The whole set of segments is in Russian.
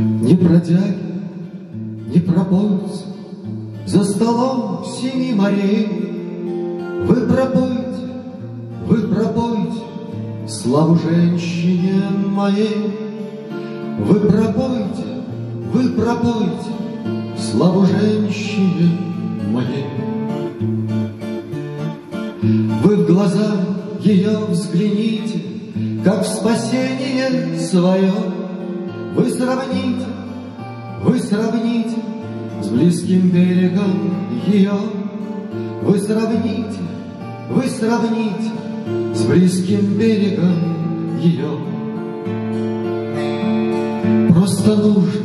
Не бродяги, не пропойцы За столом семи морей. Вы пропойте, вы пропойте Славу женщине моей. Вы пропойте, вы пропойте Славу женщине моей. Вы в глаза ее взгляните Как в спасение свое Вы сравните вы сравните с близким берегом ее, Вы сравните, вы сравните с близким берегом ее. Просто нужно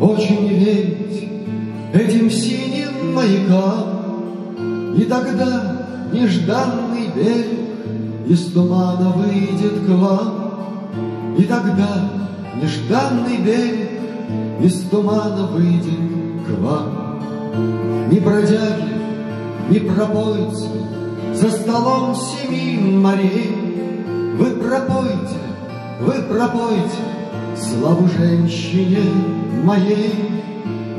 очень верить этим синим маякам, И тогда нежданный берег из тумана выйдет к вам, И тогда нежданный берег из тумана выйдет к вам. Ни бродяги, ни пропойцы За столом семи морей. Вы пропойте, вы пропойте Славу женщине моей.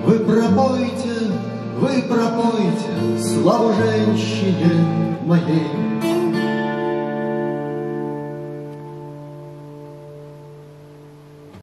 Вы пропойте, вы пропойте Славу женщине моей